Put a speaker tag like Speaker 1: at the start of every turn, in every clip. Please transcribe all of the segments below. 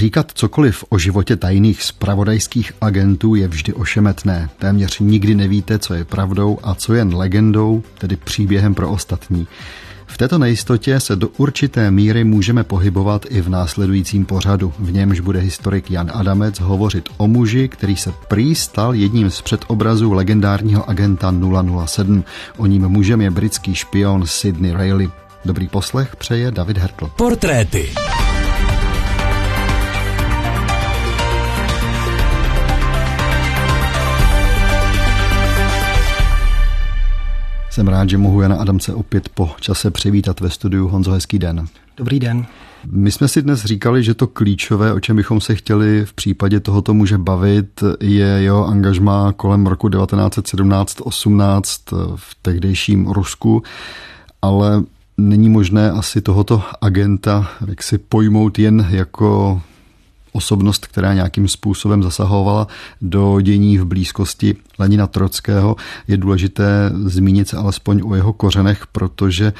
Speaker 1: Říkat cokoliv o životě tajných spravodajských agentů je vždy ošemetné. Téměř nikdy nevíte, co je pravdou a co jen legendou, tedy příběhem pro ostatní. V této nejistotě se do určité míry můžeme pohybovat i v následujícím pořadu. V němž bude historik Jan Adamec hovořit o muži, který se prý stal jedním z předobrazů legendárního agenta 007. O ním mužem je britský špion Sidney Rayleigh. Dobrý poslech přeje David Hertl.
Speaker 2: Portréty.
Speaker 1: Jsem rád, že mohu Jana Adamce opět po čase přivítat ve studiu. Honzo, hezký den.
Speaker 3: Dobrý den.
Speaker 1: My jsme si dnes říkali, že to klíčové, o čem bychom se chtěli v případě tohoto muže bavit, je jeho angažmá kolem roku 1917-18 v tehdejším Rusku, ale není možné asi tohoto agenta jak si pojmout jen jako osobnost, která nějakým způsobem zasahovala do dění v blízkosti Lenina Trockého. Je důležité zmínit se alespoň o jeho kořenech, protože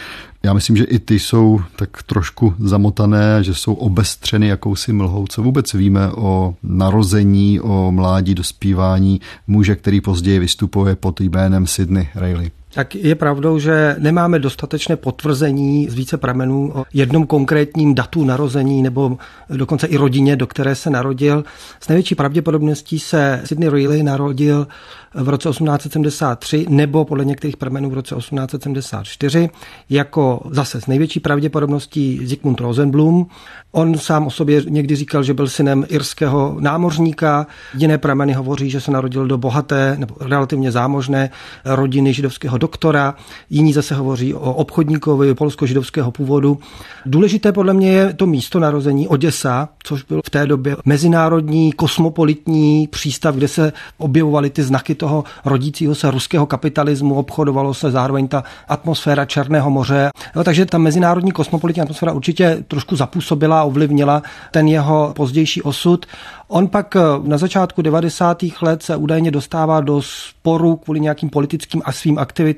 Speaker 1: já myslím, že i ty jsou tak trošku zamotané, že jsou obestřeny jakousi mlhou. Co vůbec víme o narození, o mládí, dospívání muže, který později vystupuje pod jménem Sydney Rayleigh?
Speaker 3: Tak je pravdou, že nemáme dostatečné potvrzení z více pramenů o jednom konkrétním datu narození nebo dokonce i rodině, do které se narodil. S největší pravděpodobností se Sydney Reilly narodil v roce 1873 nebo podle některých pramenů v roce 1874 jako zase s největší pravděpodobností Zygmunt Rosenblum. On sám o sobě někdy říkal, že byl synem irského námořníka. Jiné prameny hovoří, že se narodil do bohaté nebo relativně zámožné rodiny židovského doktora. Jiní zase hovoří o obchodníkovi polsko-židovského původu. Důležité podle mě je to místo narození Oděsa, což byl v té době mezinárodní kosmopolitní přístav, kde se objevovaly ty znaky toho rodícího se ruského kapitalismu, obchodovalo se zároveň ta atmosféra Černého moře. Jo, takže ta mezinárodní kosmopolitní atmosféra určitě trošku zapůsobila a ovlivnila ten jeho pozdější osud. On pak eh, na začátku 90. let se údajně dostává do sporu kvůli nějakým politickým a svým aktivitám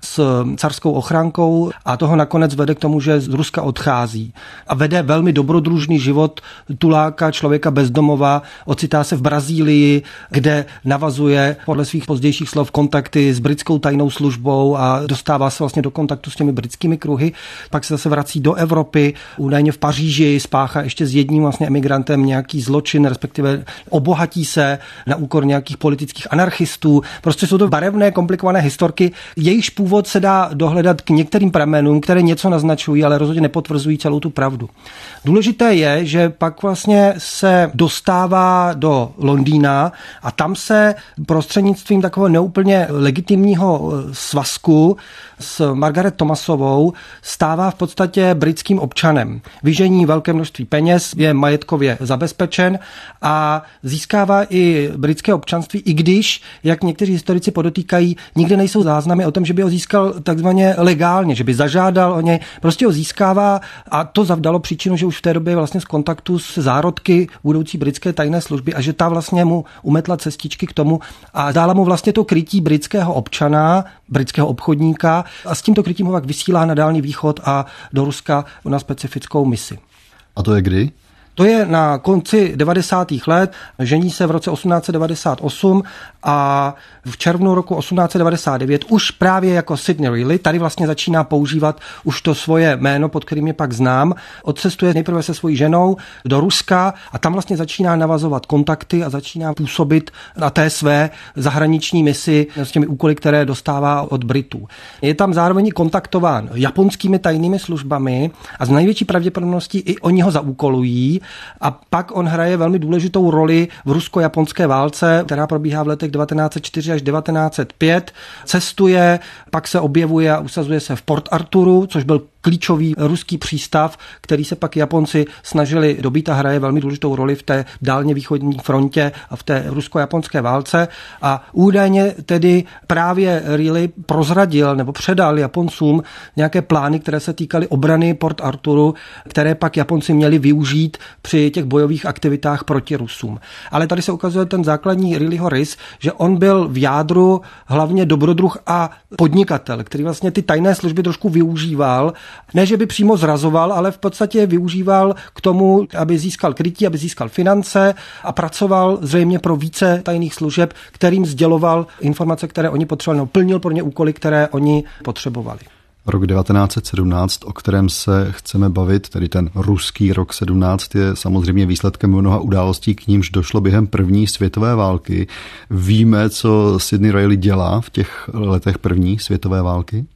Speaker 3: s carskou ochrankou a toho nakonec vede k tomu, že z Ruska odchází. A vede velmi dobrodružný život tuláka, člověka bezdomova, ocitá se v Brazílii, kde navazuje podle svých pozdějších slov kontakty s britskou tajnou službou a dostává se vlastně do kontaktu s těmi britskými kruhy. Pak se zase vrací do Evropy, údajně v Paříži spáchá ještě s jedním vlastně emigrantem nějaký zločin, respektive obohatí se na úkor nějakých politických anarchistů. Prostě jsou to barevné, komplikované historky. Jejichž původ se dá dohledat k některým pramenům, které něco naznačují, ale rozhodně nepotvrzují celou tu pravdu. Důležité je, že pak vlastně se dostává do Londýna a tam se prostřednictvím takového neúplně legitimního eh, svazku s Margaret Thomasovou stává v podstatě britským občanem. Vyžení velké množství peněz, je majetkově zabezpečen a získává i britské občanství, i když, jak někteří historici podotýkají, nikde nejsou záznamy o tom, že by ho získal takzvaně legálně, že by zažádal o něj, prostě ho získává a to zavdalo příčinu, že už v té době vlastně z kontaktu s zárodky budoucí britské tajné služby a že ta vlastně mu umetla cestičky k tomu a dala mu vlastně to krytí britského občana, britského obchodníka a s tímto krytím ho pak vysílá na Dálný východ a do Ruska na specifickou misi.
Speaker 1: A to je kdy?
Speaker 3: To je na konci 90. let, žení se v roce 1898 a v červnu roku 1899 už právě jako Sidney Reilly tady vlastně začíná používat už to svoje jméno, pod kterým je pak znám. Odcestuje nejprve se svojí ženou do Ruska a tam vlastně začíná navazovat kontakty a začíná působit na té své zahraniční misi s těmi úkoly, které dostává od Britů. Je tam zároveň kontaktován japonskými tajnými službami a z největší pravděpodobností i oni ho zaúkolují a pak on hraje velmi důležitou roli v rusko-japonské válce, která probíhá v letech 1904 až 1905. Cestuje, pak se objevuje a usazuje se v Port Arturu, což byl klíčový ruský přístav, který se pak Japonci snažili dobít a hraje velmi důležitou roli v té dálně východní frontě a v té rusko-japonské válce. A údajně tedy právě Riley prozradil nebo předal Japoncům nějaké plány, které se týkaly obrany Port Arturu, které pak Japonci měli využít při těch bojových aktivitách proti Rusům. Ale tady se ukazuje ten základní Rileyho rys, že on byl v jádru hlavně dobrodruh a podnikatel, který vlastně ty tajné služby trošku využíval ne, že by přímo zrazoval, ale v podstatě využíval k tomu, aby získal krytí, aby získal finance a pracoval zřejmě pro více tajných služeb, kterým sděloval informace, které oni potřebovali, no, plnil pro ně úkoly, které oni potřebovali.
Speaker 1: Rok 1917, o kterém se chceme bavit, tedy ten ruský rok 17, je samozřejmě výsledkem mnoha událostí, k nímž došlo během první světové války. Víme, co Sidney Riley dělá v těch letech první světové války?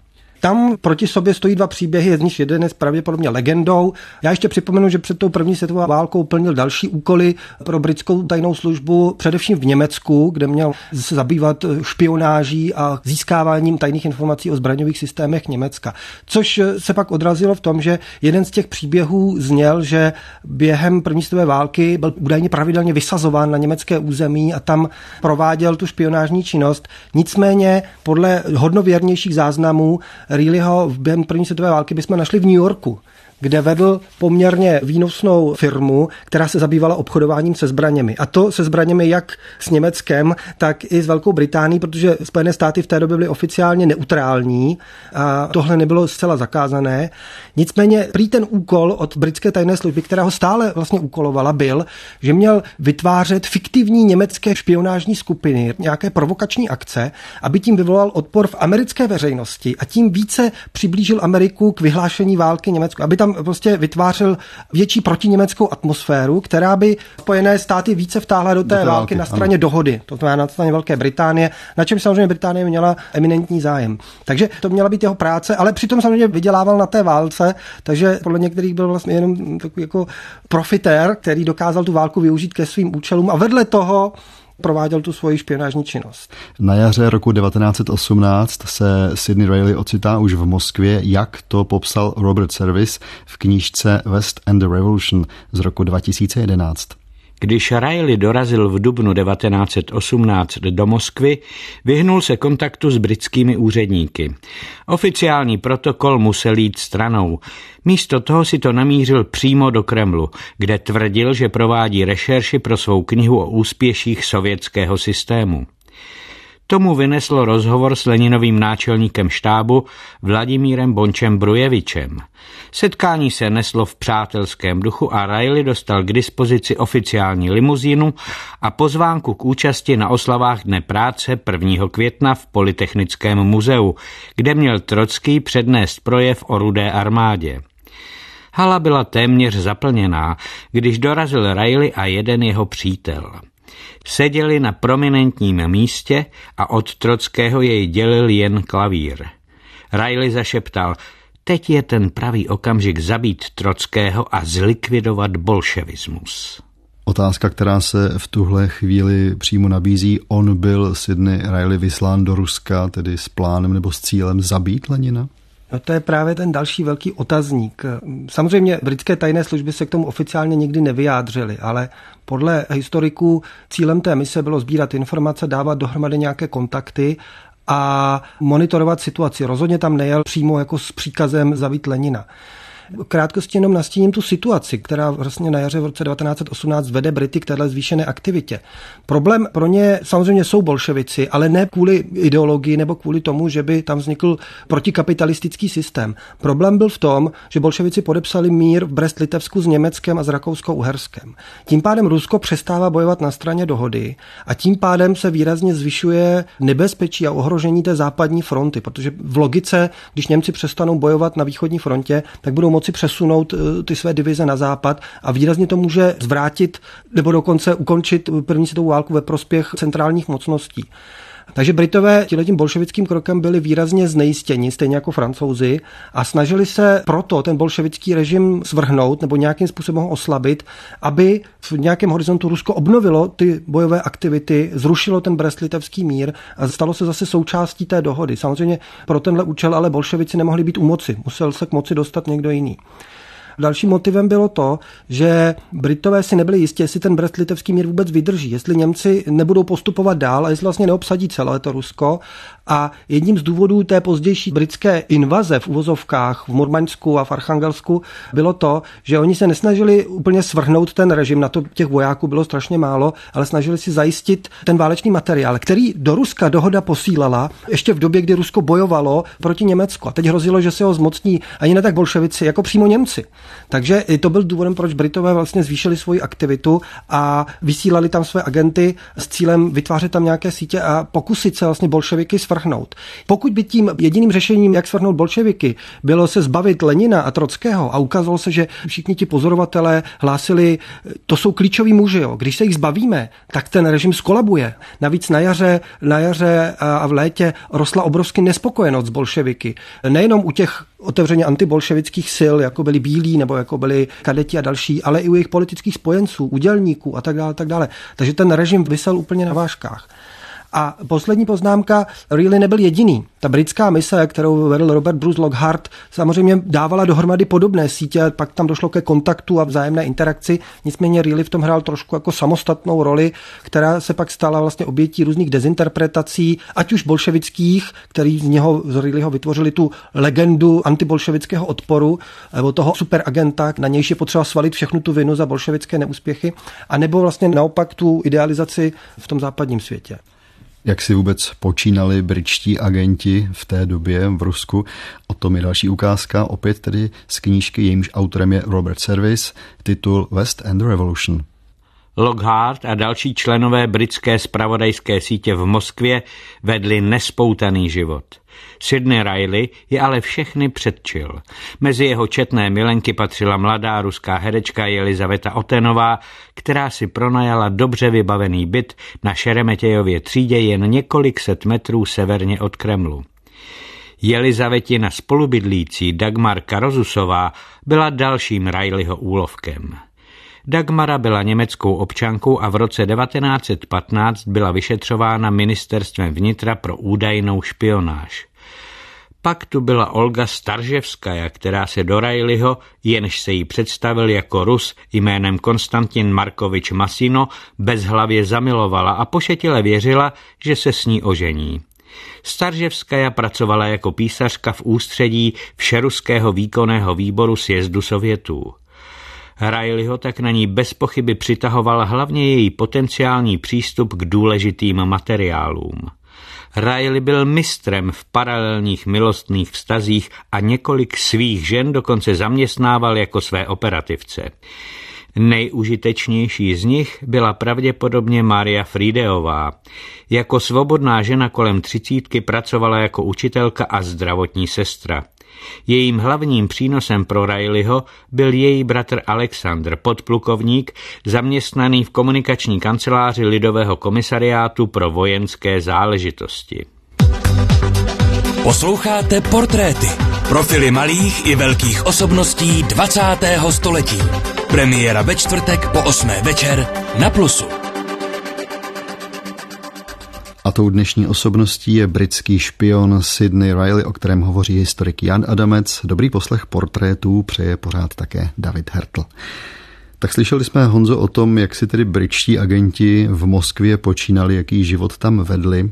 Speaker 3: Tam proti sobě stojí dva příběhy, z nich jeden je pravděpodobně legendou. Já ještě připomenu, že před tou první světovou válkou plnil další úkoly pro britskou tajnou službu, především v Německu, kde měl se zabývat špionáží a získáváním tajných informací o zbraňových systémech Německa. Což se pak odrazilo v tom, že jeden z těch příběhů zněl, že během první světové války byl údajně pravidelně vysazován na německé území a tam prováděl tu špionážní činnost. Nicméně podle hodnověrnějších záznamů Reillyho během první světové války bychom našli v New Yorku kde vedl poměrně výnosnou firmu, která se zabývala obchodováním se zbraněmi. A to se zbraněmi jak s Německem, tak i s Velkou Británií, protože Spojené státy v té době byly oficiálně neutrální a tohle nebylo zcela zakázané. Nicméně prý ten úkol od britské tajné služby, která ho stále vlastně úkolovala, byl, že měl vytvářet fiktivní německé špionážní skupiny, nějaké provokační akce, aby tím vyvolal odpor v americké veřejnosti a tím více přiblížil Ameriku k vyhlášení války Německu, aby tam tam prostě vytvářel větší protiněmeckou atmosféru, která by Spojené státy více vtáhla do té, do té války, války na straně ano. dohody, to znamená na straně Velké Británie, na čem samozřejmě Británie měla eminentní zájem. Takže to měla být jeho práce, ale přitom samozřejmě vydělával na té válce, takže podle některých byl vlastně jenom takový jako profitér, který dokázal tu válku využít ke svým účelům a vedle toho prováděl tu svoji špionážní činnost.
Speaker 1: Na jaře roku 1918 se Sidney Reilly ocitá už v Moskvě, jak to popsal Robert Service v knížce West and the Revolution z roku 2011.
Speaker 2: Když Riley dorazil v dubnu 1918 do Moskvy, vyhnul se kontaktu s britskými úředníky. Oficiální protokol musel jít stranou. Místo toho si to namířil přímo do Kremlu, kde tvrdil, že provádí rešerši pro svou knihu o úspěších sovětského systému. Tomu vyneslo rozhovor s Leninovým náčelníkem štábu Vladimírem Bončem Brujevičem. Setkání se neslo v přátelském duchu a Riley dostal k dispozici oficiální limuzínu a pozvánku k účasti na oslavách Dne práce 1. května v Politechnickém muzeu, kde měl Trocký přednést projev o rudé armádě. Hala byla téměř zaplněná, když dorazil Riley a jeden jeho přítel – Seděli na prominentním místě a od Trockého jej dělil jen klavír. Riley zašeptal, teď je ten pravý okamžik zabít Trockého a zlikvidovat bolševismus.
Speaker 1: Otázka, která se v tuhle chvíli přímo nabízí, on byl Sidney Riley vyslán do Ruska, tedy s plánem nebo s cílem zabít Lenina?
Speaker 3: No to je právě ten další velký otazník. Samozřejmě britské tajné služby se k tomu oficiálně nikdy nevyjádřily, ale podle historiků cílem té mise bylo sbírat informace, dávat dohromady nějaké kontakty a monitorovat situaci. Rozhodně tam nejel přímo jako s příkazem zavít Lenina krátkosti jenom nastíním tu situaci, která vlastně na jaře v roce 1918 vede Brity k téhle zvýšené aktivitě. Problém pro ně samozřejmě jsou bolševici, ale ne kvůli ideologii nebo kvůli tomu, že by tam vznikl protikapitalistický systém. Problém byl v tom, že bolševici podepsali mír v Brest-Litevsku s Německem a s Rakouskou-Uherskem. Tím pádem Rusko přestává bojovat na straně dohody a tím pádem se výrazně zvyšuje nebezpečí a ohrožení té západní fronty, protože v logice, když Němci přestanou bojovat na východní frontě, tak budou moci přesunout eh, ty své divize na západ a výrazně to může zvrátit nebo dokonce ukončit první světovou válku ve prospěch centrálních mocností. Takže Britové tím bolševickým krokem byli výrazně znejistěni, stejně jako francouzi, a snažili se proto ten bolševický režim svrhnout nebo nějakým způsobem ho oslabit, aby v nějakém horizontu Rusko obnovilo ty bojové aktivity, zrušilo ten brest-litevský mír a stalo se zase součástí té dohody. Samozřejmě pro tenhle účel ale bolševici nemohli být u moci, musel se k moci dostat někdo jiný. Dalším motivem bylo to, že Britové si nebyli jistí, jestli ten brest-litevský mír vůbec vydrží, jestli Němci nebudou postupovat dál a jestli vlastně neobsadí celé to Rusko A jedním z důvodů té pozdější britské invaze v uvozovkách v Murmansku a v Archangelsku bylo to, že oni se nesnažili úplně svrhnout ten režim, na to těch vojáků bylo strašně málo, ale snažili si zajistit ten válečný materiál, který do Ruska dohoda posílala ještě v době, kdy Rusko bojovalo proti Německu. A teď hrozilo, že se ho zmocní ani ne tak bolševici, jako přímo Němci. Takže to byl důvodem, proč Britové vlastně zvýšili svoji aktivitu a vysílali tam své agenty s cílem vytvářet tam nějaké sítě a pokusit se vlastně bolševiky svrhnout. Pokud by tím jediným řešením, jak svrhnout bolševiky, bylo se zbavit Lenina a Trockého a ukázalo se, že všichni ti pozorovatelé hlásili, to jsou klíčoví muži, jo. když se jich zbavíme, tak ten režim skolabuje. Navíc na jaře, na jaře a v létě rostla obrovsky nespokojenost s bolševiky. Nejenom u těch otevřeně antibolševických sil, jako byli bílí nebo jako byli kadeti a další, ale i u jejich politických spojenců, udělníků a tak dále, tak dále. Takže ten režim vysel úplně na vážkách. A poslední poznámka, Reilly nebyl jediný. Ta britská mise, kterou vedl Robert Bruce Lockhart, samozřejmě dávala dohromady podobné sítě, pak tam došlo ke kontaktu a vzájemné interakci. Nicméně Reilly v tom hrál trošku jako samostatnou roli, která se pak stala vlastně obětí různých dezinterpretací, ať už bolševických, který z něho, z Reillyho vytvořili tu legendu antibolševického odporu, nebo toho superagenta, na nějž je potřeba svalit všechnu tu vinu za bolševické neúspěchy, anebo vlastně naopak tu idealizaci v tom západním světě.
Speaker 1: Jak si vůbec počínali britští agenti v té době v Rusku? O tom je další ukázka, opět tedy z knížky, jejímž autorem je Robert Service, titul West End Revolution.
Speaker 2: Lockhart a další členové britské spravodajské sítě v Moskvě vedli nespoutaný život. Sidney Riley je ale všechny předčil. Mezi jeho četné milenky patřila mladá ruská herečka Elizaveta Otenová, která si pronajala dobře vybavený byt na Šeremetějově třídě jen několik set metrů severně od Kremlu. Jelizavetina spolubydlící Dagmar Karozusová byla dalším Rileyho úlovkem. Dagmara byla německou občankou a v roce 1915 byla vyšetřována ministerstvem vnitra pro údajnou špionáž. Pak tu byla Olga Starževskaja, která se do Rajliho, jenž se jí představil jako Rus jménem Konstantin Markovič Masino, bezhlavě zamilovala a pošetile věřila, že se s ní ožení. Starževskaja pracovala jako písařka v ústředí Všeruského výkonného výboru sjezdu Sovětů. Rileyho tak na ní bez pochyby přitahoval hlavně její potenciální přístup k důležitým materiálům. Riley byl mistrem v paralelních milostných vztazích a několik svých žen dokonce zaměstnával jako své operativce. Nejužitečnější z nich byla pravděpodobně Maria Frideová. Jako svobodná žena kolem třicítky pracovala jako učitelka a zdravotní sestra. Jejím hlavním přínosem pro Rileyho byl její bratr Alexandr, podplukovník, zaměstnaný v komunikační kanceláři Lidového komisariátu pro vojenské záležitosti.
Speaker 4: Posloucháte portréty, profily malých i velkých osobností 20. století. Premiéra ve čtvrtek po 8. večer na Plusu.
Speaker 1: A tou dnešní osobností je britský špion Sidney Riley, o kterém hovoří historik Jan Adamec. Dobrý poslech portrétů přeje pořád také David Hertl. Tak slyšeli jsme, Honzo, o tom, jak si tedy britští agenti v Moskvě počínali, jaký život tam vedli.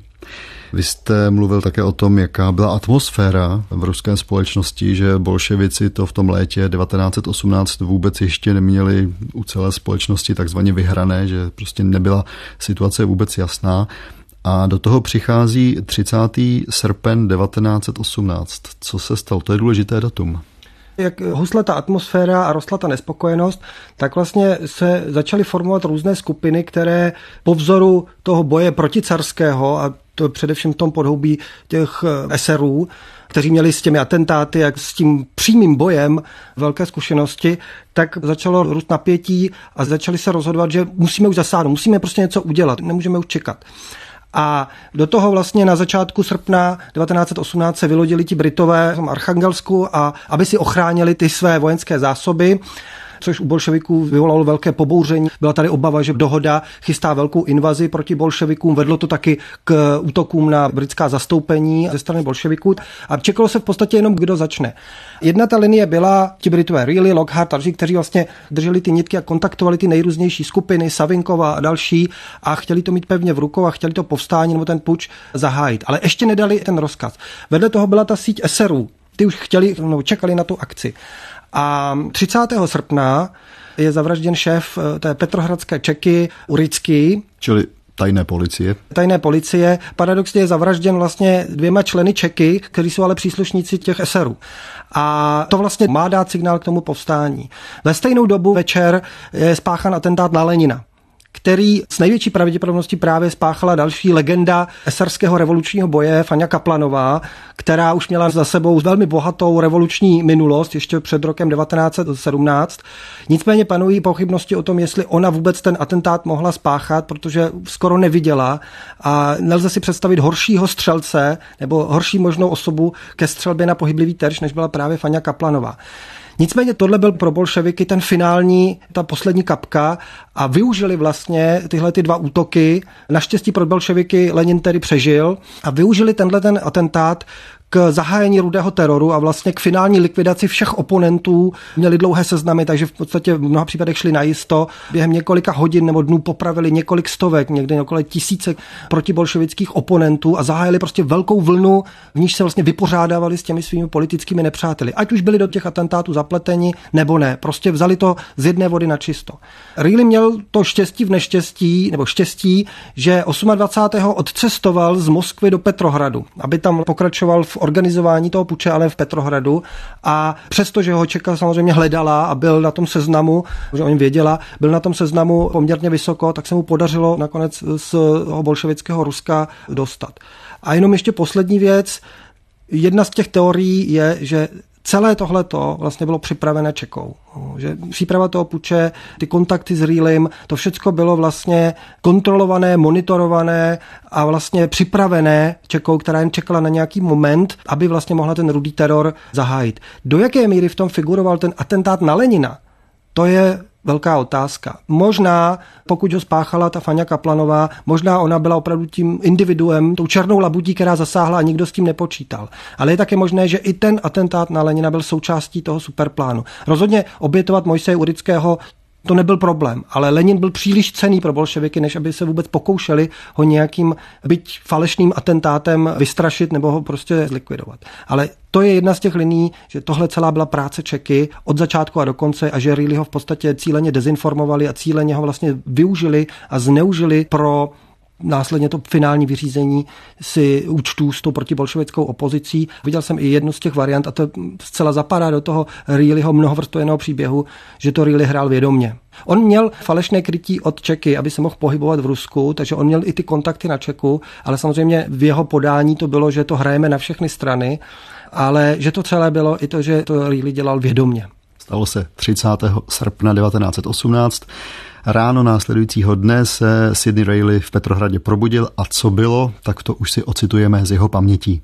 Speaker 1: Vy jste mluvil také o tom, jaká byla atmosféra v ruské společnosti, že bolševici to v tom létě 1918 vůbec ještě neměli u celé společnosti takzvaně vyhrané, že prostě nebyla situace vůbec jasná. A do toho přichází 30. srpen 1918. Co se stalo? To je důležité datum
Speaker 3: jak husla ta atmosféra a rostla ta nespokojenost, tak vlastně se začaly formovat různé skupiny, které po vzoru toho boje proticarského, a to především v tom podhoubí těch SRů, kteří měli s těmi atentáty, jak s tím přímým bojem velké zkušenosti, tak začalo růst napětí a začali se rozhodovat, že musíme už zasáhnout, musíme prostě něco udělat, nemůžeme už čekat. A do toho vlastně na začátku srpna 1918 se vylodili ti Britové v Archangelsku, a aby si ochránili ty své vojenské zásoby, což u bolševiků vyvolalo velké pobouření. Byla tady obava, že dohoda chystá velkou invazi proti bolševikům. Vedlo to taky k útokům na britská zastoupení ze strany bolševiků a čekalo se v podstatě jenom, kdo začne. Jedna ta linie byla ti Britové, Really, Lockhart, další, kteří vlastně drželi ty nitky a kontaktovali ty nejrůznější skupiny, Savinkova a další a chtěli to mít pevně v rukou a chtěli to povstání nebo ten puč zahájit. Ale ještě nedali ten rozkaz. Vedle toho byla ta síť eserů. Ty už chtěli, no, čekali na tu akci. A 30. srpna je zavražděn šéf eh, té petrohradské Čeky Urický.
Speaker 1: Čili tajné policie.
Speaker 3: Tajné policie. Paradoxně je zavražděn vlastně dvěma členy Čeky, kteří jsou ale příslušníci těch eserů. A to vlastně má dát signál k tomu povstání. Ve stejnou dobu večer je spáchan atentát na Lenina který s největší pravděpodobností právě spáchala další legenda esarského revolučního boje Fania Kaplanová, která už měla za sebou velmi bohatou revoluční minulost ještě před rokem 1917. Nicméně panují pochybnosti o tom, jestli ona vůbec ten atentát mohla spáchat, protože skoro neviděla a nelze si představit horšího střelce nebo horší možnou osobu ke střelbě na pohyblivý terč, než byla právě Fania Kaplanová. Nicméně tohle byl pro bolševiky ten finální, ta poslední kapka a využili vlastně tyhle ty dva útoky. Naštěstí pro bolševiky Lenin tedy přežil a využili tenhle ten atentát k zahájení rudého teroru a vlastně k finální likvidaci všech oponentů. Měli dlouhé seznamy, takže v podstatě v mnoha případech šli na jisto. Během několika hodin nebo dnů popravili několik stovek, někdy několik tisíce protibolševických oponentů a zahájili prostě velkou vlnu, v níž se vlastně vypořádávali s těmi svými politickými nepřáteli. Ať už byli do těch atentátů zapleteni nebo ne. Prostě vzali to z jedné vody na čisto. Reilly měl to štěstí v neštěstí, nebo štěstí, že 28. odcestoval z Moskvy do Petrohradu, aby tam pokračoval v organizování toho puče, ale v Petrohradu. A přesto, že ho čekal, samozřejmě hledala a byl na tom seznamu, že o něm věděla, byl na tom seznamu poměrně vysoko, tak se mu podařilo nakonec z bolševického Ruska dostat. A jenom ještě poslední věc. Jedna z těch teorií je, že celé tohleto vlastně bylo připravené Čekou. Že příprava toho puče, ty kontakty s Reelim, to všechno bylo vlastně kontrolované, monitorované a vlastně připravené Čekou, která jen čekala na nějaký moment, aby vlastně mohla ten rudý teror zahájit. Do jaké míry v tom figuroval ten atentát na Lenina? To je velká otázka. Možná, pokud ho spáchala ta Fania Kaplanová, možná ona byla opravdu tím individuem, tou černou labutí, která zasáhla a nikdo s tím nepočítal. Ale je také možné, že i ten atentát na Lenina byl součástí toho superplánu. Rozhodně obětovat Mojseje Urického to nebyl problém, ale Lenin byl příliš cený pro bolševiky, než aby se vůbec pokoušeli ho nějakým byť falešným atentátem vystrašit nebo ho prostě zlikvidovat. Ale to je jedna z těch liní, že tohle celá byla práce Čeky od začátku a do konce a že Rýli ho v podstatě cíleně dezinformovali a cíleně ho vlastně využili a zneužili pro následně to finální vyřízení si účtů s tou protibolševickou opozicí. Viděl jsem i jednu z těch variant a to zcela zapadá do toho Reillyho mnohovrstveného příběhu, že to Reilly hrál vědomně. On měl falešné krytí od Čeky, aby se mohl pohybovat v Rusku, takže on měl i ty kontakty na Čeku, ale samozřejmě v jeho podání to bylo, že to hrajeme na všechny strany, ale že to celé bylo i to, že to Reilly dělal vědomně.
Speaker 1: Stalo se 30. srpna 1918. Ráno následujícího dne se Sidney Reilly v Petrohradě probudil a co bylo, tak to už si ocitujeme z jeho pamětí.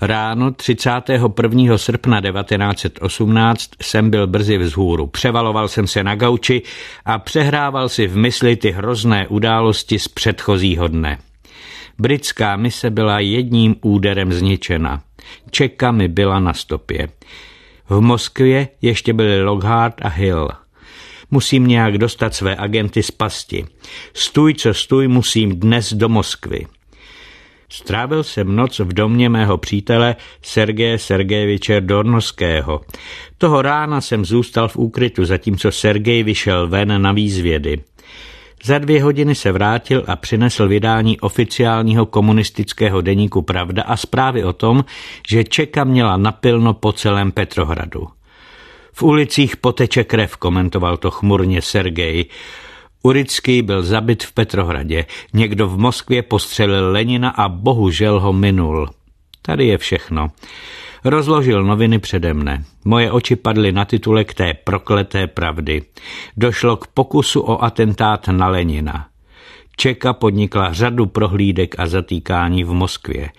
Speaker 2: Ráno 31. srpna 1918 jsem byl brzy vzhůru. Převaloval jsem se na gauči a přehrával si v mysli ty hrozné události z předchozího dne. Britská mise byla jedním úderem zničena. Čeka mi byla na stopě. V Moskvě ještě byli Lockhart a Hill – Musím nějak dostat své agenty z pasti. Stůj, co stůj, musím dnes do Moskvy. Strávil jsem noc v domě mého přítele Sergeje Sergejeviče Dornoského. Toho rána jsem zůstal v úkrytu, zatímco Sergej vyšel ven na výzvědy. Za dvě hodiny se vrátil a přinesl vydání oficiálního komunistického deníku Pravda a zprávy o tom, že Čeka měla napilno po celém Petrohradu. V ulicích poteče krev, komentoval to chmurně Sergej. Urický byl zabit v Petrohradě, někdo v Moskvě postřelil Lenina a bohužel ho minul. Tady je všechno. Rozložil noviny přede mne. Moje oči padly na titulek té prokleté pravdy. Došlo k pokusu o atentát na Lenina. Čeka podnikla řadu prohlídek a zatýkání v Moskvě.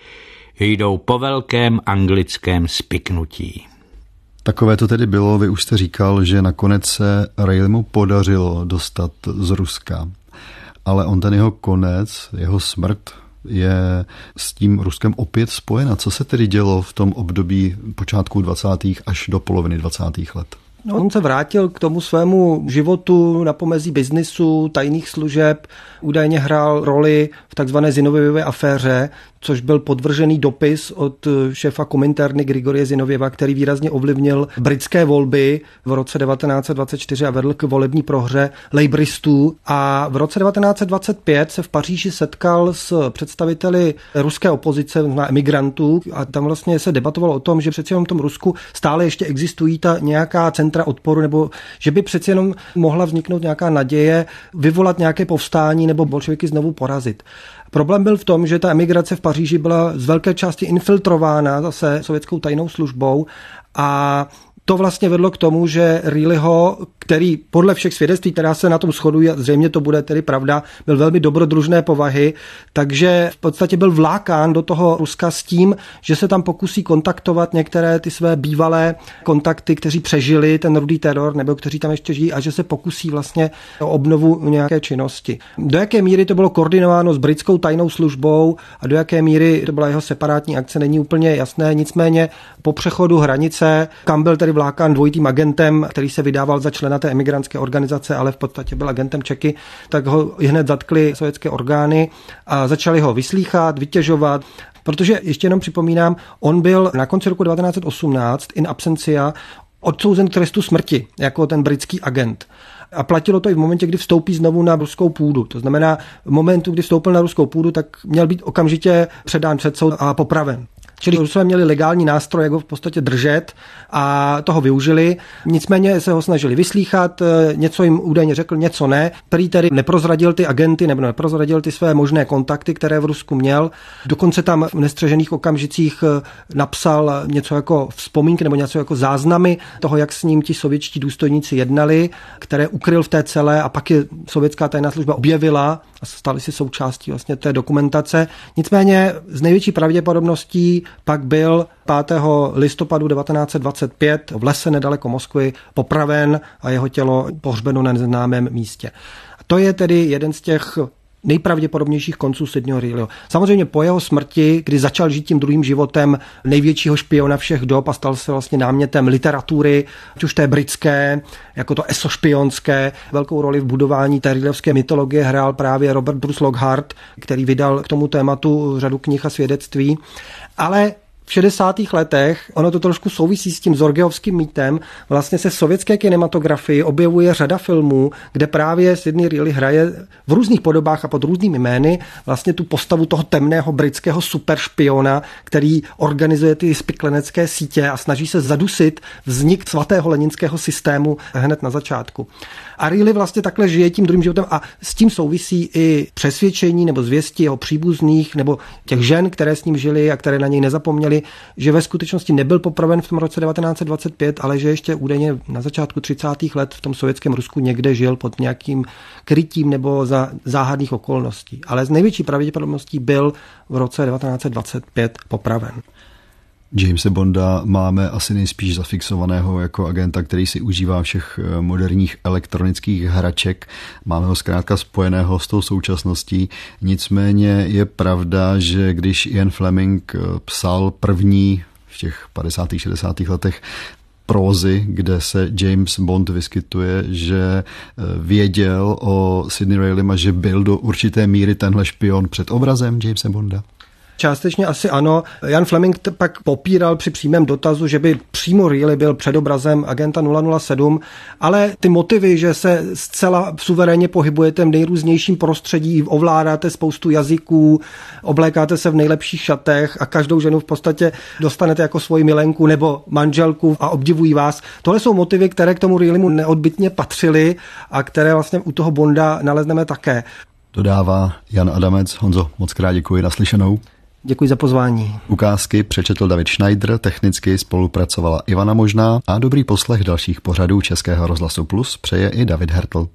Speaker 2: Jdou po velkém anglickém spiknutí.
Speaker 1: Takové to tedy bylo, vy už jste říkal, že nakonec se Raylimu podařilo dostat z Ruska, ale on ten jeho konec, jeho smrt je s tím Ruskem opět spojena. Co se tedy dělo v tom období počátku 20. až do poloviny 20. let?
Speaker 3: No, on se vrátil k tomu svému životu na pomezí biznisu, tajných služeb, údajně hrál roli v takzvané Zinověvě aféře, což byl podvržený dopis od šéfa komentárny Grigorie Zinověva, který výrazně ovlivnil britské volby v roce 1924 a vedl k volební prohře lejbristů. A v roce 1925 se v Paříži setkal s představiteli ruské opozice, na emigrantů, a tam vlastně se debatovalo o tom, že přeci jenom v tom Rusku stále ještě existují ta nějaká centra odporu, nebo že by přeci jenom mohla vzniknout nějaká naděje vyvolat nějaké povstání nebo bolševiky znovu porazit. Problém byl v tom, že ta emigrace v Paříži byla z velké části infiltrována zase sovětskou tajnou službou a to vlastně vedlo k tomu, že Rileyho, který podle všech svědectví, která se na tom shodují, zřejmě to bude tedy pravda, byl velmi dobrodružné povahy, takže v podstatě byl vlákán do toho Ruska s tím, že se tam pokusí kontaktovat některé ty své bývalé kontakty, kteří přežili ten rudý teror nebo kteří tam ještě žijí a že se pokusí vlastně o obnovu nějaké činnosti. Do jaké míry to bylo koordinováno s britskou tajnou službou a do jaké míry to byla jeho separátní akce, není úplně jasné. Nicméně po přechodu hranice, kam byl tedy vlákán dvojitým agentem, který se vydával za člena té emigrantské organizace, ale v podstatě byl agentem Čeky, tak ho hned zatkli sovětské orgány a začali ho vyslýchat, vytěžovat, Protože ještě jenom připomínám, on byl na konci roku 1918 in absentia odsouzen k trestu smrti jako ten britský agent. A platilo to i v momentě, kdy vstoupí znovu na ruskou půdu. To znamená, v momentu, kdy vstoupil na ruskou půdu, tak měl být okamžitě předán před soud a popraven. Čili Rusové měli legální nástroj, jak ho v podstatě držet a toho využili. Nicméně se ho snažili vyslíchat, něco jim údajně řekl, něco ne. Prý tedy neprozradil ty agenty nebo neprozradil ty své možné kontakty, které v Rusku měl. Dokonce tam v nestřežených okamžicích napsal něco jako vzpomínky nebo něco jako záznamy toho, jak s ním ti sovětští důstojníci jednali, které ukryl v té celé a pak je sovětská tajná služba objevila a stali si součástí vlastně té dokumentace. Nicméně z největší pravděpodobností pak byl 5. listopadu 1925 v lese nedaleko Moskvy popraven a jeho tělo pohřbeno na neznámém místě. To je tedy jeden z těch nejpravděpodobnějších konců Sydneyho Reillyho. Samozřejmě po jeho smrti, kdy začal žít tím druhým životem největšího špiona všech dob a stal se vlastně námětem literatury, ať už té britské, jako to eso špionské, velkou roli v budování té Reillyovské mytologie hrál právě Robert Bruce Lockhart, který vydal k tomu tématu řadu knih a svědectví. Ale v 60. letech, ono to trošku souvisí s tím Zorgeovským mýtem, vlastně se sovětské kinematografii objevuje řada filmů, kde právě Sidney Reilly hraje v různých podobách a pod různými jmény vlastně tu postavu toho temného britského superšpiona, který organizuje ty spiklenecké sítě a snaží se zadusit vznik svatého leninského systému hned na začátku. A Reilly vlastně takhle žije tím druhým životem a s tím souvisí i přesvědčení nebo zvěsti jeho příbuzných nebo těch žen, které s ním žili a které na něj nezapomněli, že ve skutečnosti nebyl popraven v tom roce 1925, ale že ještě údajně na začátku 30. let v tom sovětském Rusku někde žil pod nějakým krytím nebo za záhadných okolností. Ale z největší pravděpodobností byl v roce 1925 popraven.
Speaker 1: Jamesa Bonda máme asi nejspíš zafixovaného jako agenta, který si užívá všech eh, moderních elektronických hraček. Máme ho zkrátka spojeného s tou současností. Nicméně je pravda, že když Ian Fleming eh, psal první v těch 50. 60. letech prózy, kde se James Bond vyskytuje, že eh, věděl o Sidney Raylem a že byl do určité míry tenhle špion před obrazem Jamesa Bonda?
Speaker 3: Částečně asi ano. Jan Fleming pak popíral při přímém dotazu, že by přímo Reilly byl předobrazem agenta 007, ale ty motivy, že se zcela suverénně pohybujete v nejrůznějším prostředí, ovládáte spoustu jazyků, oblékáte se v nejlepších šatech a každou ženu v podstatě dostanete jako svoji milenku nebo manželku a obdivují vás. Tohle jsou motivy, které k tomu Reillymu neodbitně patřily a které vlastně u toho Bonda nalezneme také.
Speaker 1: Dodává Jan Adamec. Honzo, moc krát děkuji, naslyšenou.
Speaker 3: Děkuji za pozvání.
Speaker 1: Ukázky přečetl David Schneider, technicky spolupracovala Ivana Možná a dobrý poslech dalších pořadů Českého rozhlasu Plus přeje i David Hertl.